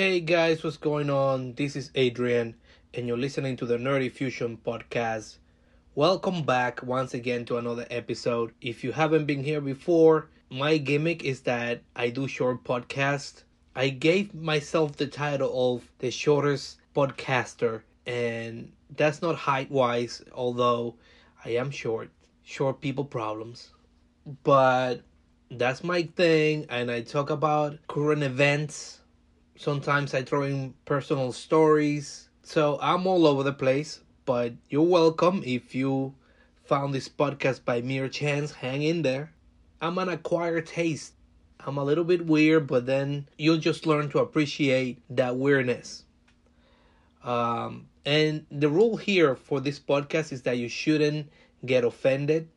Hey guys, what's going on? This is Adrian, and you're listening to the Nerdy Fusion podcast. Welcome back once again to another episode. If you haven't been here before, my gimmick is that I do short podcasts. I gave myself the title of the shortest podcaster, and that's not height wise, although I am short. Short people problems. But that's my thing, and I talk about current events Sometimes I throw in personal stories. So I'm all over the place, but you're welcome if you found this podcast by mere chance. Hang in there. I'm an acquired taste. I'm a little bit weird, but then you'll just learn to appreciate that weirdness. Um, and the rule here for this podcast is that you shouldn't get offended.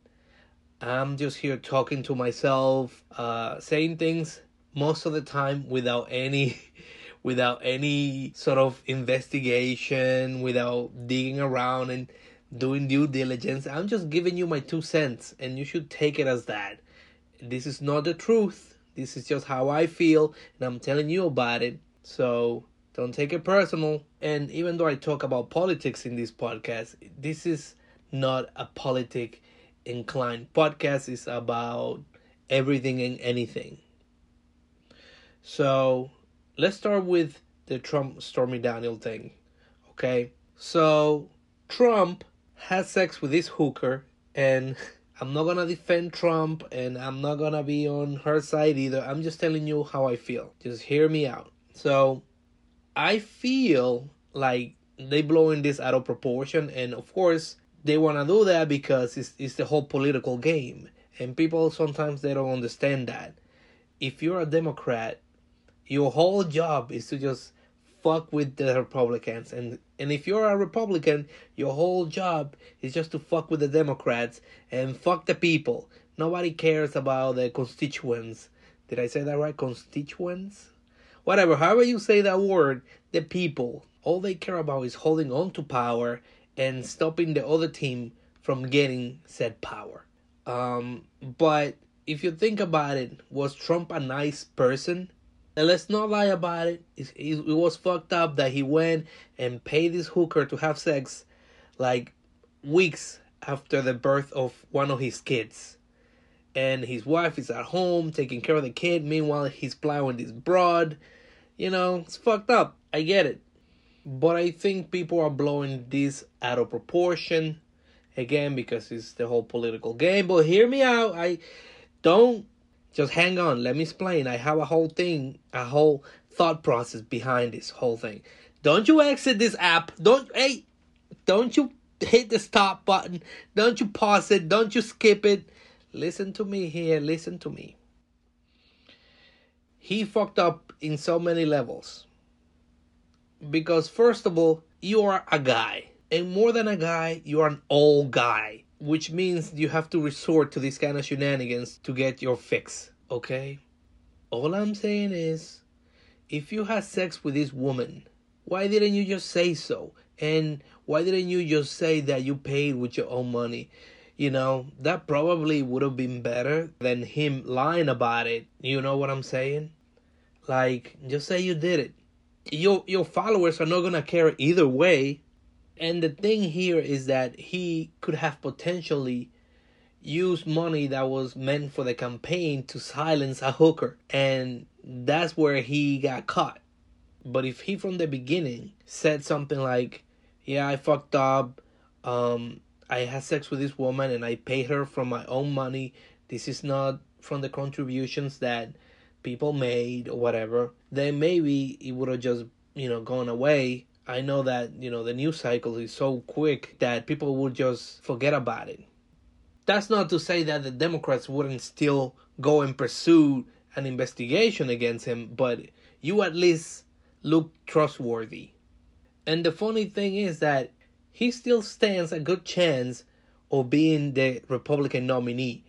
I'm just here talking to myself, uh, saying things most of the time without any without any sort of investigation, without digging around and doing due diligence. I'm just giving you my two cents, and you should take it as that. This is not the truth. This is just how I feel, and I'm telling you about it. So don't take it personal. And even though I talk about politics in this podcast, this is not a politic inclined podcast. It's about everything and anything. So let's start with the Trump Stormy Daniel thing. Okay? So Trump had sex with this hooker and I'm not gonna defend Trump and I'm not gonna be on her side either. I'm just telling you how I feel. Just hear me out. So I feel like they blowing this out of proportion and of course they wanna do that because it's it's the whole political game. And people sometimes they don't understand that. If you're a Democrat your whole job is to just fuck with the Republicans and and if you're a Republican, your whole job is just to fuck with the Democrats and fuck the people. Nobody cares about the constituents. Did I say that right? Constituents? Whatever, however you say that word, the people. All they care about is holding on to power and stopping the other team from getting said power. Um, but if you think about it, was Trump a nice person? And let's not lie about it. it. It was fucked up that he went and paid this hooker to have sex like weeks after the birth of one of his kids. And his wife is at home taking care of the kid. Meanwhile, he's plowing this broad. You know, it's fucked up. I get it. But I think people are blowing this out of proportion. Again, because it's the whole political game. But hear me out. I don't just hang on, let me explain. I have a whole thing, a whole thought process behind this whole thing. Don't you exit this app. Don't hey, don't you hit the stop button. Don't you pause it. Don't you skip it. Listen to me here. Listen to me. He fucked up in so many levels. Because first of all, you are a guy. And more than a guy, you are an old guy which means you have to resort to these kind of shenanigans to get your fix, okay? All I'm saying is, if you had sex with this woman, why didn't you just say so? And why didn't you just say that you paid with your own money? You know, that probably would have been better than him lying about it. You know what I'm saying? Like, just say you did it. Your your followers are not gonna care either way and the thing here is that he could have potentially used money that was meant for the campaign to silence a hooker. And that's where he got caught. But if he from the beginning said something like, Yeah, I fucked up, um, I had sex with this woman and I paid her from my own money. This is not from the contributions that people made or whatever, then maybe it would have just, you know, gone away I know that, you know, the news cycle is so quick that people would just forget about it. That's not to say that the Democrats wouldn't still go and pursue an investigation against him, but you at least look trustworthy. And the funny thing is that he still stands a good chance of being the Republican nominee.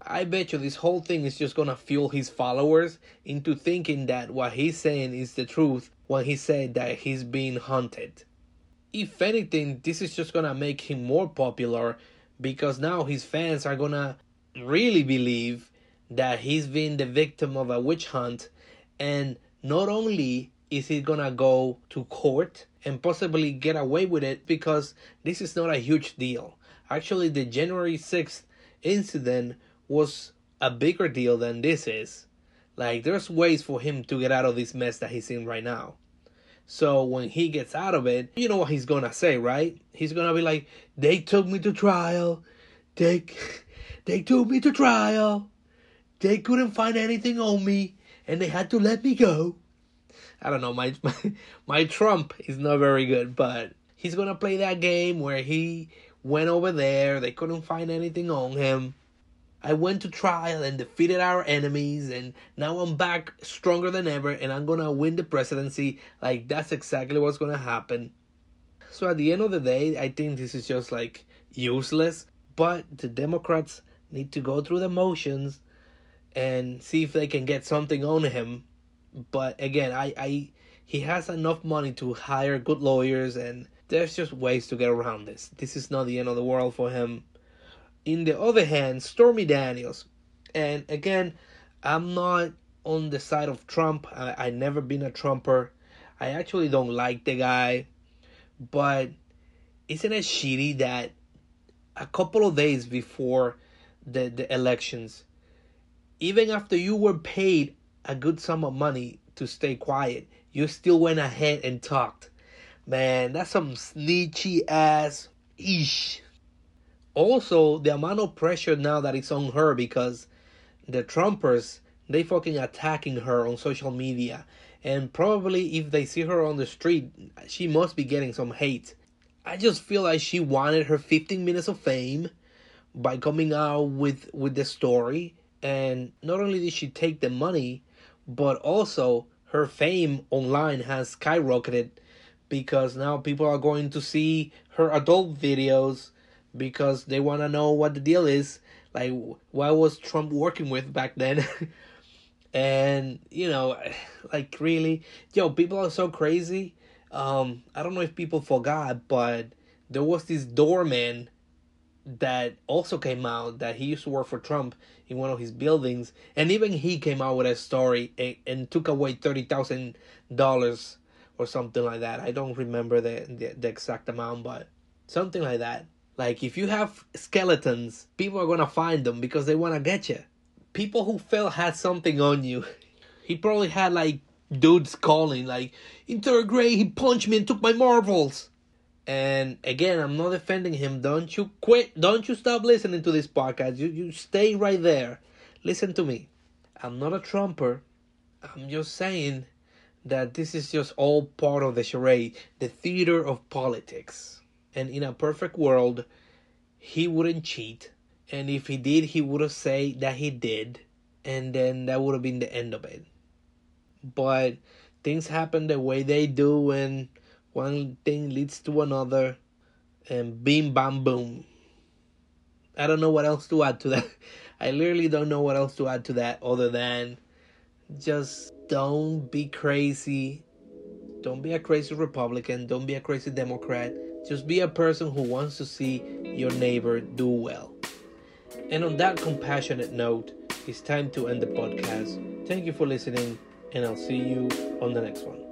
I bet you this whole thing is just gonna fuel his followers into thinking that what he's saying is the truth when he said that he's being hunted. If anything, this is just gonna make him more popular because now his fans are gonna really believe that he's been the victim of a witch hunt and not only is he gonna go to court and possibly get away with it because this is not a huge deal. Actually, the January 6th incident was a bigger deal than this is. Like, there's ways for him to get out of this mess that he's in right now. So when he gets out of it, you know what he's gonna say, right? He's gonna be like, "They took me to trial. They, they took me to trial. They couldn't find anything on me, and they had to let me go." I don't know. My my, my Trump is not very good, but he's gonna play that game where he went over there. They couldn't find anything on him. I went to trial and defeated our enemies, and now I'm back stronger than ever, and I'm gonna win the presidency. Like, that's exactly what's gonna happen. So, at the end of the day, I think this is just like useless, but the Democrats need to go through the motions and see if they can get something on him. But again, I, I he has enough money to hire good lawyers, and there's just ways to get around this. This is not the end of the world for him in the other hand, Stormy Daniels, and again, I'm not on the side of Trump. I, I never been a Trumper. I actually don't like the guy, but isn't it shitty that a couple of days before the, the elections, even after you were paid a good sum of money to stay quiet, you still went ahead and talked. Man, that's some snitchy ass ish also the amount of pressure now that it's on her because the Trumpers they fucking attacking her on social media and probably if they see her on the street she must be getting some hate. I just feel like she wanted her 15 minutes of fame by coming out with with the story and not only did she take the money but also her fame online has skyrocketed because now people are going to see her adult videos because they want to know what the deal is. Like, why was Trump working with back then? and you know, like really, yo, people are so crazy. Um, I don't know if people forgot, but there was this doorman that also came out that he used to work for Trump in one of his buildings, and even he came out with a story and, and took away thirty thousand dollars or something like that. I don't remember the, the the exact amount, but something like that. Like if you have skeletons, people are gonna find them because they wanna get you. People who felt had something on you. He probably had like dudes calling like in third grade he punched me and took my marbles. And again, I'm not defending him. Don't you quit. Don't you stop listening to this podcast. You you stay right there. Listen to me. I'm not a trumper. I'm just saying that this is just all part of the charade, the theater of politics and in a perfect world he wouldn't cheat. And if he did he would have said that he did and then that would have been the end of it. But things happen the way they do and one thing leads to another and bim bam boom. I don't know what else to add to that. I literally don't know what else to add to that other than just don't be crazy. Don't be a crazy republican. Don't be a crazy democrat just be a person who wants to see your neighbor do well. And on that compassionate note, it's time to end the podcast. Thank you for listening, and I'll see you on the next one.